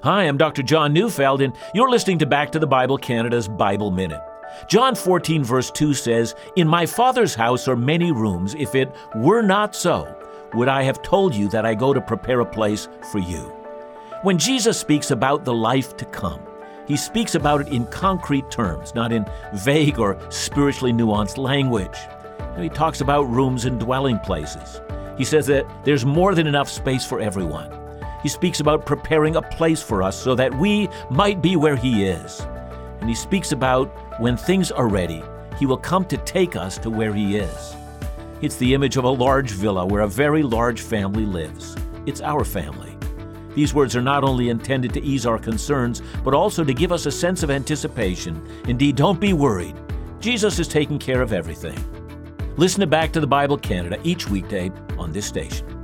Hi, I'm Dr. John Neufeld, and you're listening to Back to the Bible Canada's Bible Minute. John 14, verse 2 says, In my Father's house are many rooms. If it were not so, would I have told you that I go to prepare a place for you? When Jesus speaks about the life to come, he speaks about it in concrete terms, not in vague or spiritually nuanced language. He talks about rooms and dwelling places. He says that there's more than enough space for everyone. He speaks about preparing a place for us so that we might be where He is. And He speaks about when things are ready, He will come to take us to where He is. It's the image of a large villa where a very large family lives. It's our family. These words are not only intended to ease our concerns, but also to give us a sense of anticipation. Indeed, don't be worried. Jesus is taking care of everything. Listen Back to the Bible Canada each weekday on this station.